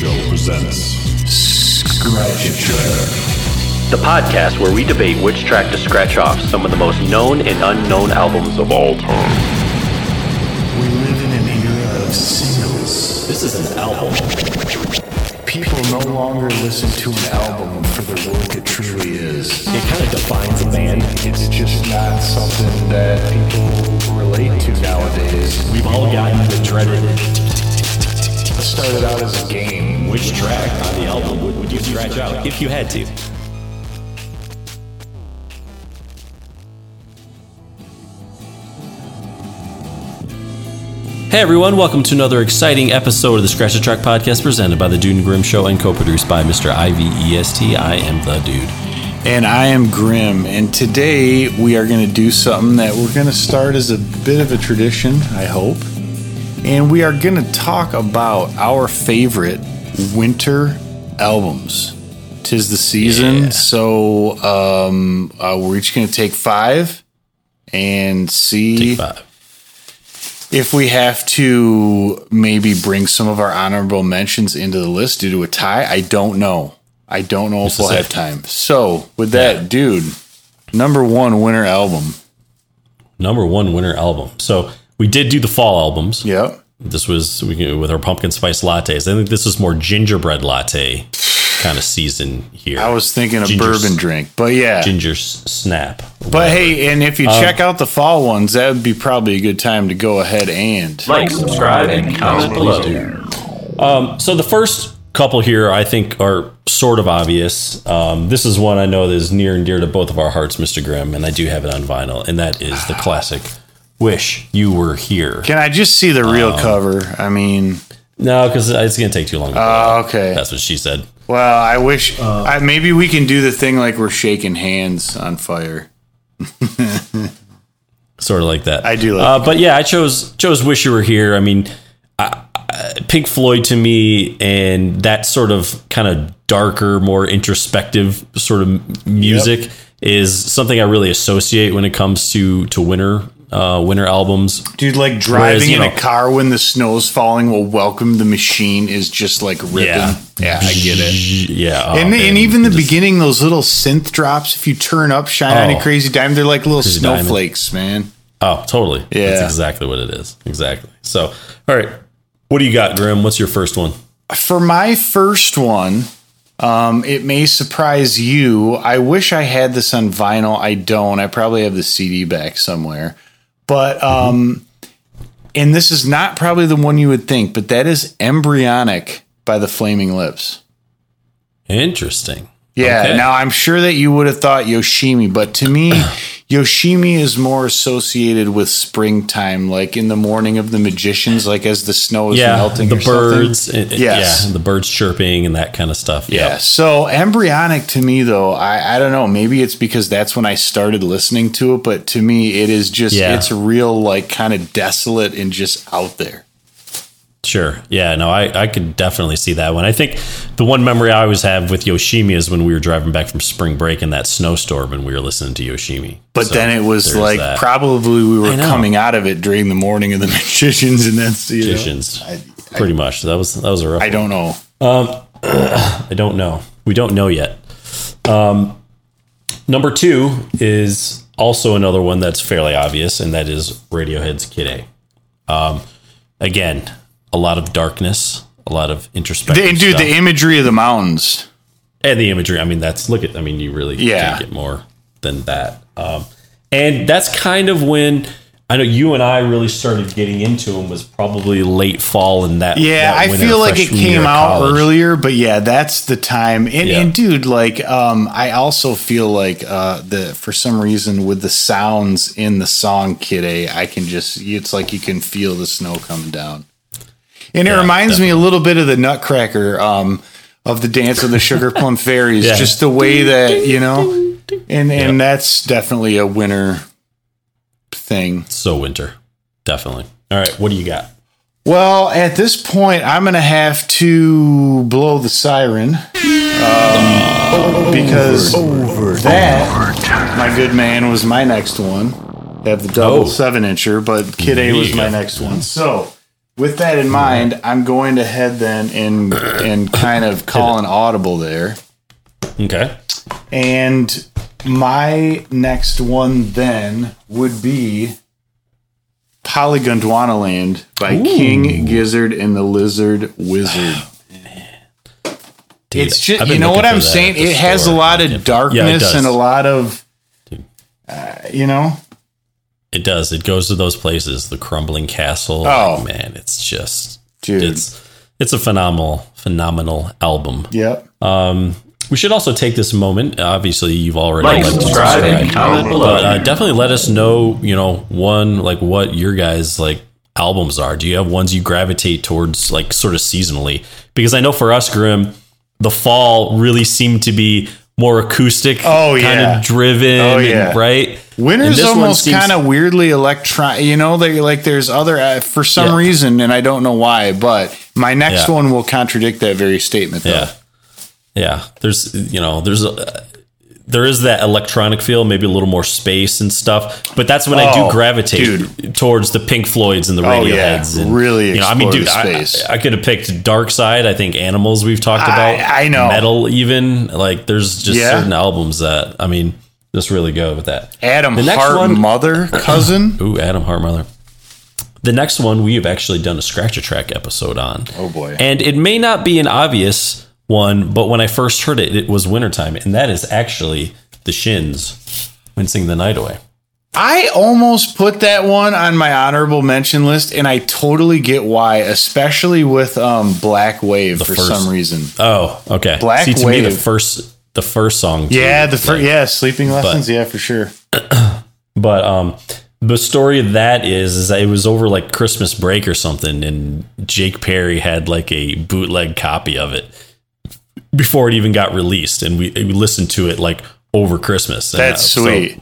Show presents Scratch a Track. the podcast where we debate which track to scratch off some of the most known and unknown albums of all time. We live in an era of singles. This is an album. People no longer listen to an album for the work it truly is. It kind of defines a band. It's just not something that people relate to nowadays. We've all gotten the dreaded It started out as a game. which track on the album would, would you scratch out if you had to? Hey everyone, welcome to another exciting episode of the Scratch the Track podcast presented by the Dude and Grim Show and co-produced by Mr. IVEST. I am the dude. And I am Grim. And today we are going to do something that we're going to start as a bit of a tradition, I hope. And we are going to talk about our favorite winter albums. Tis the season. Yeah. So um, uh, we're each going to take five and see five. if we have to maybe bring some of our honorable mentions into the list due to a tie. I don't know. I don't know if we'll have time. So, with that, Yeah. dude, number one winter album. Number one winter album. So we did do the fall albums. Yep. This was we, with our pumpkin spice lattes. I think this is more gingerbread latte kind of season here. I was thinking a Ginger bourbon s- drink, but yeah. Ginger s- snap. but hey, and if you Um, check out the fall ones, that would be probably a good time to go ahead and. Like, subscribe, and comment below. So the first couple here, I think, are sort of obvious. Um, this is one I know that is near and dear to both of our hearts, Mr. Grimm, and I do have it on vinyl, and that is the classic "Wish You Were Here." Can I just see the Um, real cover? I mean, No, because it's going to take too long. to oh, okay. That's what she said. Well, I wish Uh, I, maybe we can do the thing like we're shaking hands on fire. Sort of like that. I do like uh, but yeah, I chose chose "Wish You Were Here." I mean, I, I, Pink Floyd to me, and that sort of kind of darker, more introspective sort of music is something I really associate when it comes to to winter uh, winter albums. Dude, like driving you in know- a car when the snow's falling will welcome the machine is just like ripping. Yeah. Yeah, I get it. Yeah, oh, And, man, and even the just- beginning, those little synth drops, if you turn up Shine on Oh. You Crazy Diamond, they're like little Crazy Diamond. snowflakes, man. Oh, totally. Yeah. That's exactly what it is. Exactly. So, all right. What do you got, Grim? What's your first one? For my first one, um, it may surprise you. I wish I had this on vinyl. I don't. I probably have the CD back somewhere. But, um, and this is not probably the one you would think, but that is Embryonic by the Flaming Lips. Interesting. Yeah. Okay. Now I'm sure that you would have thought Yoshimi, but to me, Yoshimi is more associated with springtime, like in the morning of the magicians, like as the snow is Yeah, melting. the or birds. Eh, eh, and- Yes. Yeah, the birds chirping and that kind of stuff. Yeah. Yeah. So embryonic to me though, I, I don't know. Maybe it's because that's when I started listening to it, but to me it is just Yeah. it's real like kind of desolate and just out there. Sure. Yeah. No, I, I could definitely see that one. I think the one memory I always have with Yoshimi is when we were driving back from spring break in that snowstorm and we were listening to Yoshimi. But So, then it was like that. probably we were coming out of it during the morning of the magicians, and that's you know, Magicians. I, pretty much. That was that was a rough. I one. don't know. I don't know. We don't know yet. Um, number two is also another one that's fairly obvious, and that is Radiohead's Kid A. Um, again, a lot of darkness, a lot of introspective. The, dude, stuff. the imagery of the mountains. and the imagery. I mean, that's look at. I mean, you really Yeah. can't get more than that. Um, and that's kind of when I know you and I really started getting into them was probably late fall and that. Yeah, that I feel like it came out earlier, but yeah, that's the time. And, Yeah. and dude, like, um, I also feel like uh, the for some reason with the sounds in the song "Kid A," I can just it's like you can feel the snow coming down, and it Yeah, reminds me a little bit of the Nutcracker um, of the Dance of the Sugar Plum Fairies, Yeah. just the way that you know, and and that's definitely a winter thing. So winter, definitely. All right, what do you got? Well, at this point, I'm going to have to blow the siren um, because that, my good man, was my next one. I have the double Oh. seven incher, but Kid A was my next one. So with that in mind, I'm going to head then and and kind of call an audible there. Okay. And my next one then would be Polygondwanaland by King Gizzard and the Lizard Wizard. Dude, it's just you know what I'm saying. It has a lot of Yeah, darkness does. and a lot of, uh, you know. It does. It goes to those places. The crumbling castle. Oh. Like, man, it's just Dude. It's it's a phenomenal phenomenal album. Yep. Um, we should also take this moment. Obviously, you've already Like, liked and subscribe, and comment below. but uh, definitely let us know. You know, one like what your guys like albums are. Do you have ones you gravitate towards, like sort of seasonally? Because I know for us, Grim, the fall really seemed to be more acoustic. Oh, kind yeah. of driven. Oh, and- yeah. right. And Winter's this one almost seems- kind of weirdly electron. You know, they like there's other uh, for some Yeah. reason, and I don't know why. But my next Yeah. one will contradict that very statement. Though. Yeah. Yeah. There's, you know, there's a, there is that electronic feel, maybe a little more space and stuff. But that's when I Oh, do gravitate towards the Pink Floyds and the Oh, yeah. Radioheads. and, Really you know, I mean, dude, I. I could have picked Dark Side. I think Animals we've talked about. I know. Metal even. Like there's just Yeah. certain albums that, I mean, just really go with that. Adam The next Hart, one- mother, cousin. Ooh, Atom Heart Mother. The next one we have actually done a scratch a track episode on. Oh, boy. And it may not be an obvious one, but when I first heard it, it was wintertime, and that is actually the Shins Wincing the Night Away. I almost put that one on my honorable mention list, and I totally get why, especially with um, Black Wave for first- some reason. Oh, okay. Black See, to me, the Wave. first the first song. too, Yeah, the like, first, yeah, sleeping lessons, yeah, for sure. But um, the story of that is is that it was over like Christmas break or something, and Jake Perry had like a bootleg copy of it before it even got released, and we, we listened to it like over Christmas. And, That's uh, so sweet.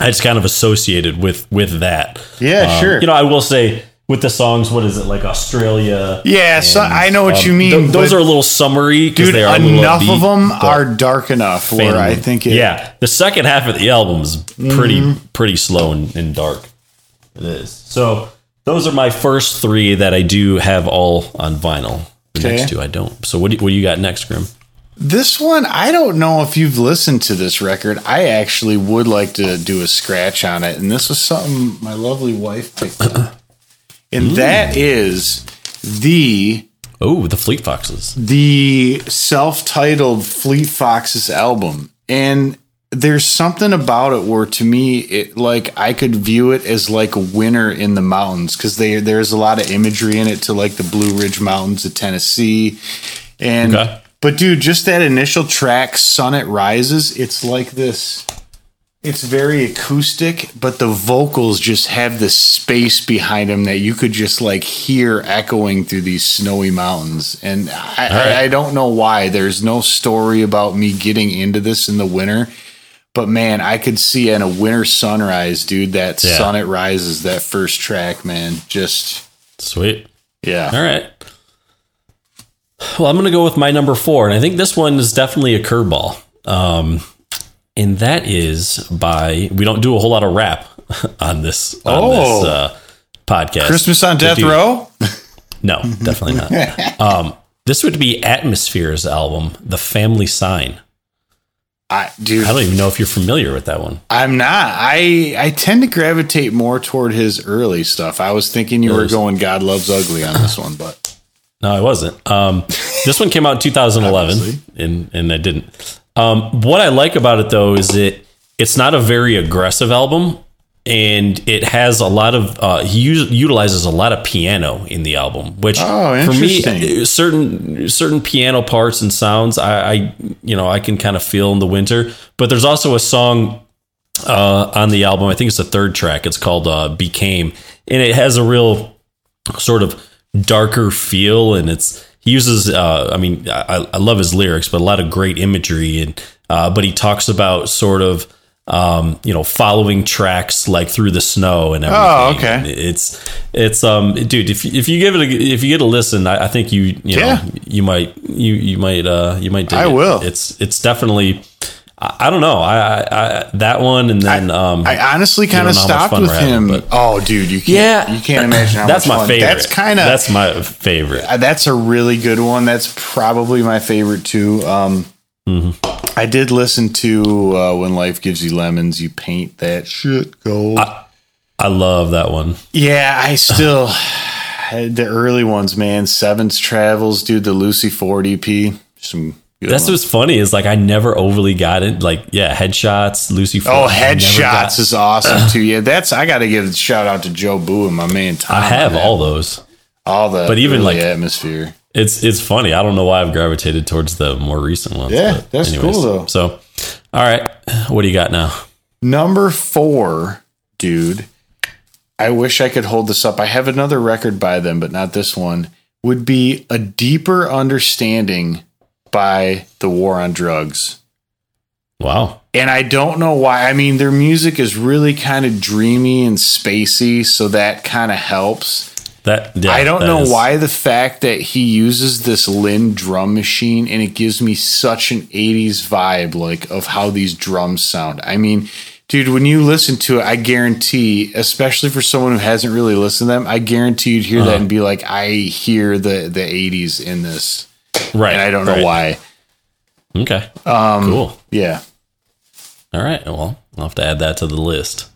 I just kind of associated with with that. Yeah, Um, sure. You know, I will say with the songs, what is it like Australia? yeah, so I know what um, you mean. th- those are a little summery because dude. they are Enough of them are dark enough where I think it. yeah, the second half of the album is pretty Mm-hmm. pretty slow and, and dark. It is. So those are my first three that I do have all on vinyl. The Okay. next two I don't. So what do, what do you got next, Grim? This one, I don't know if you've listened to this record. I actually would like to do a scratch on it. And this was something my lovely wife picked up. And that is the Oh, the Fleet Foxes. the self-titled Fleet Foxes album. And there's something about it where to me it like I could view it as like winter in the mountains because they there's a lot of imagery in it to like the Blue Ridge Mountains of Tennessee. And Okay. but dude, just that initial track, Sun It Rises, it's like this it's very acoustic, but the vocals just have this space behind them that you could just like hear echoing through these snowy mountains. And I, right. I, I don't know why. There's no story about me getting into this in the winter. But man, I could see in a winter sunrise, dude, that Yeah. sun it rises, that first track, man. Just Sweet. yeah. All right. Well, I'm going to go with my number four, and I think this one is definitely a curveball. Um, and that is by we don't do a whole lot of rap on this on Oh. this uh, podcast. Christmas on Death Row? No, definitely not. um, this would be Atmosphere's album, The Family Sign. I dude, I don't even know if you're familiar with that one. I'm not. I I tend to gravitate more toward his early stuff. I was thinking you were Yours. going God Loves Ugly on this one, but No, I wasn't. Um, this one came out in 2011, and and I didn't. Um, what I like about it though is it it's not a very aggressive album, and it has a lot of uh, he us- utilizes a lot of piano in the album, which Oh, for me uh, certain certain piano parts and sounds I, I you know I can kind of feel in the winter. But there's also a song uh, on the album. I think it's the third track. It's called uh, "Became," and it has a real sort of darker feel and it's he uses uh i mean i, I love his lyrics but a lot of great imagery and uh but he talks about sort of um you know following tracks like through the snow and everything Oh, okay. it's it's um dude if, you- if you give it a if you get a listen i, I think you you know Yeah. you might you you might uh you might I it. will. it's it's definitely I, I don't know. I, I, I that one and then um I honestly kind of know how much stopped with having, him. oh, dude, you can't. yeah, you can't imagine how that's much my fun. favorite. That's kind of that's my favorite. Uh, That's a really good one. That's probably my favorite too. Um, Mm-hmm. I did listen to uh, "When Life Gives You Lemons." You paint that shit gold. I love that one. yeah, I still the early ones, man. Sevens Travels, dude. The Lucy Ford EP. Some good That's ones. what's funny is like I never overly got it. Like yeah, headshots, Lucy. Ford, Oh, headshots got- is awesome too. Yeah, that's I got to give a shout out to Joe Boo and my man Tom. I have all those. all the, but even, like- atmosphere. It's it's funny. I don't know why I've gravitated towards the more recent ones. Yeah, that's cool, though. So, all right, what do you got now? Number four, dude. I wish I could hold this up. I have another record by them, but not this one. Would be a deeper understanding by the war on drugs. Wow. And I don't know why. I mean, their music is really kind of dreamy and spacey, so that kind of helps. That yeah, I don't that know is- why the fact that he uses this Linn drum machine and it gives me such an 80s vibe like of how these drums sound. I mean, dude, when you listen to it, I guarantee, especially for someone who hasn't really listened to them, I guarantee you'd hear Uh-huh. that and be like, I hear the the 80s in this. Right. And I don't know right. why. Okay. Um, cool. Yeah. All right. Well, I'll have to add that to the list.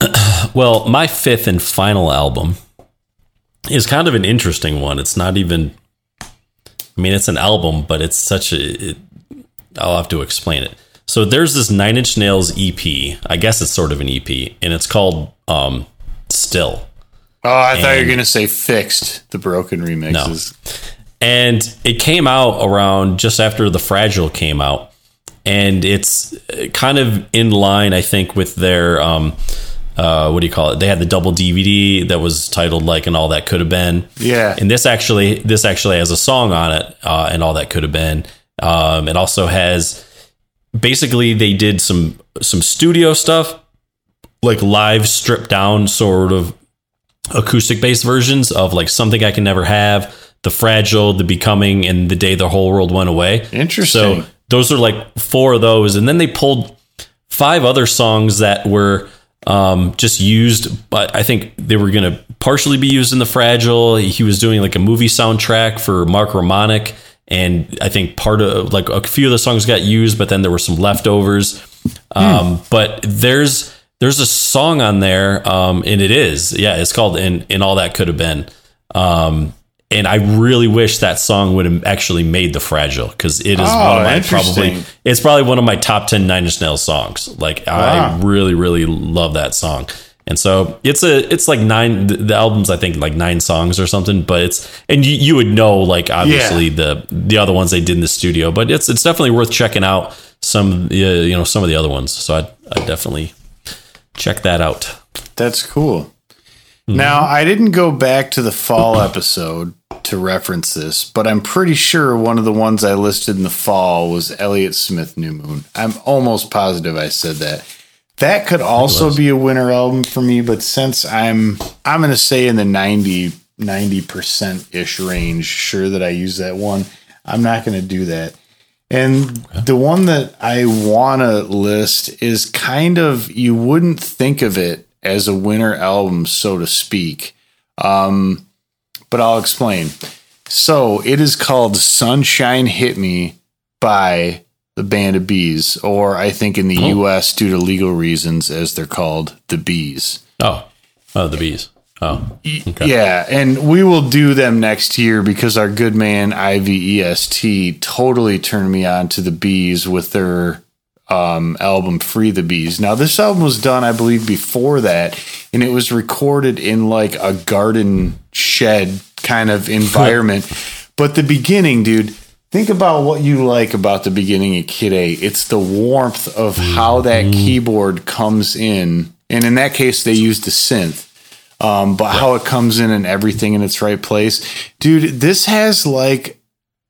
well, my fifth and final album is kind of an interesting one. It's not even, I mean, it's an album, but it's such a, it, I'll have to explain it. So there's this Nine Inch Nails EP. I guess it's sort of an EP, and it's called um, Still. Oh, I thought you were going to say fixed the broken remixes. and it came out around just after the fragile came out and it's kind of in line i think with their um uh what do you call it they had the double dvd that was titled like and all that could have been Yeah. and this actually this actually has a song on it uh and all that could have been um it also has basically they did some some studio stuff like live stripped down sort of acoustic based versions of like something I can never have, the fragile, the becoming, and the day the whole world went away. Interesting. So those are like four of those, and then they pulled five other songs that were um, just used, but I think they were going to partially be used in the fragile. He was doing like a movie soundtrack for Mark Romanek. And I think part of like a few of the songs got used, but then there were some leftovers. Um, but there's there's a song on there, um, and it is yeah, it's called "and and all that could have been." Um, and I really wish that song would have actually made the fragile because it is Oh, one of my probably it's probably one of my top 10 Nine Inch Nails songs. Like Wow. I really, really love that song. And so it's a, it's like nine, the, album's, I think like nine songs or something, but it's, and you, you would know like obviously the, the other ones they did in the studio, but it's, it's definitely worth checking out some, uh, you know, some of the other ones. So I'd, I'd definitely check that out. That's cool. Mm-hmm. Now, I didn't go back to the fall episode to reference this, but I'm pretty sure one of the ones I listed in the fall was Elliott Smith New Moon. I'm almost positive I said that. That could also be a winter album for me, but since I'm I'm going to say in the 90 90% ish range, sure that I use that one. I'm not going to do that. And the one that I want to list is kind of, you wouldn't think of it as a winter album, so to speak. Um, but I'll explain. So it is called Sunshine Hit Me by the Band of Bees, or I think in the US, due to legal reasons, as they're called, the Bees. Oh, oh, the bees. Oh, okay. Yeah, and we will do them next year because our good man IVEST totally turned me on to the bees with their um, album Free the Bees. Now, this album was done, I believe, before that, and it was recorded in like a garden shed kind of environment. but the beginning, dude, think about what you like about the beginning of Kid A. It's the warmth of how that keyboard comes in. And in that case, they used a synth um, but how it comes in and everything in its right place. Dude, this has like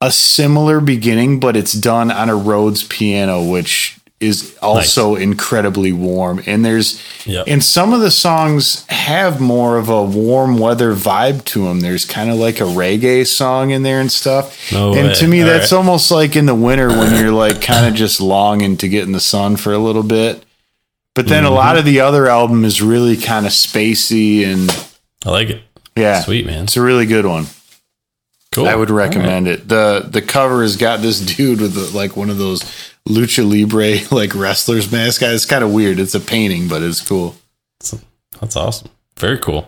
a similar beginning, but it's done on a Rhodes piano, which is also incredibly warm. And there's Yep. and some of the songs have more of a warm weather vibe to them. There's kind of like a reggae song in there and stuff. No and way. to me, All that's right. almost like in the winter when you're like kind of just longing to get in the sun for a little bit. But then Mm-hmm. a lot of the other album is really kind of spacey and I like it. yeah, Sweet, man. It's a really good one. Cool. I would All right. recommend it. the The cover has got this dude with the, like one of those lucha libre like wrestlers mask. It's kind of weird. It's a painting, but it's cool. That's awesome. Very cool.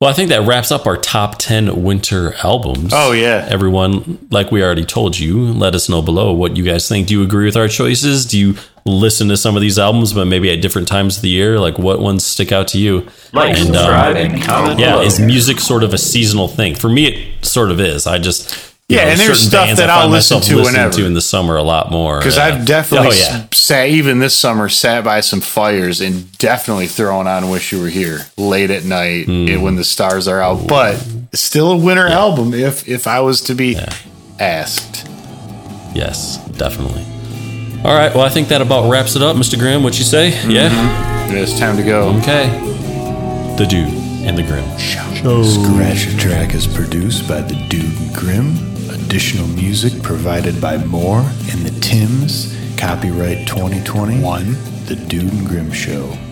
Well, I think that wraps up our top 10 winter albums. Oh, yeah. Everyone, like we already told you, let us know below what you guys think. Do you agree with our choices? Do you listen to some of these albums, but maybe at different times of the year? Like, what ones stick out to you? Like, And, um, and comment Yeah, below. is music sort of a seasonal thing? For me, it sort of is. I just. You Yeah, and there's stuff that I I'll listen to listening whenever. to in the summer a lot more. Because Yeah. I've definitely Oh, yeah. sat even this summer sat by some fires and definitely thrown on "Wish You Were Here" late at night and when the stars are out. But still a winter album if if I was to be asked. Yes, definitely. All right. Well, I think that about wraps it up, Mr. Grimm. What you say? Mm-hmm. Yeah. It's time to go. Okay. The Dude and the Grim. Scratch a Track is produced by the Dude and Grim. Additional music provided by Moore and the Tims. Copyright 2021. The Dude and Grim Show.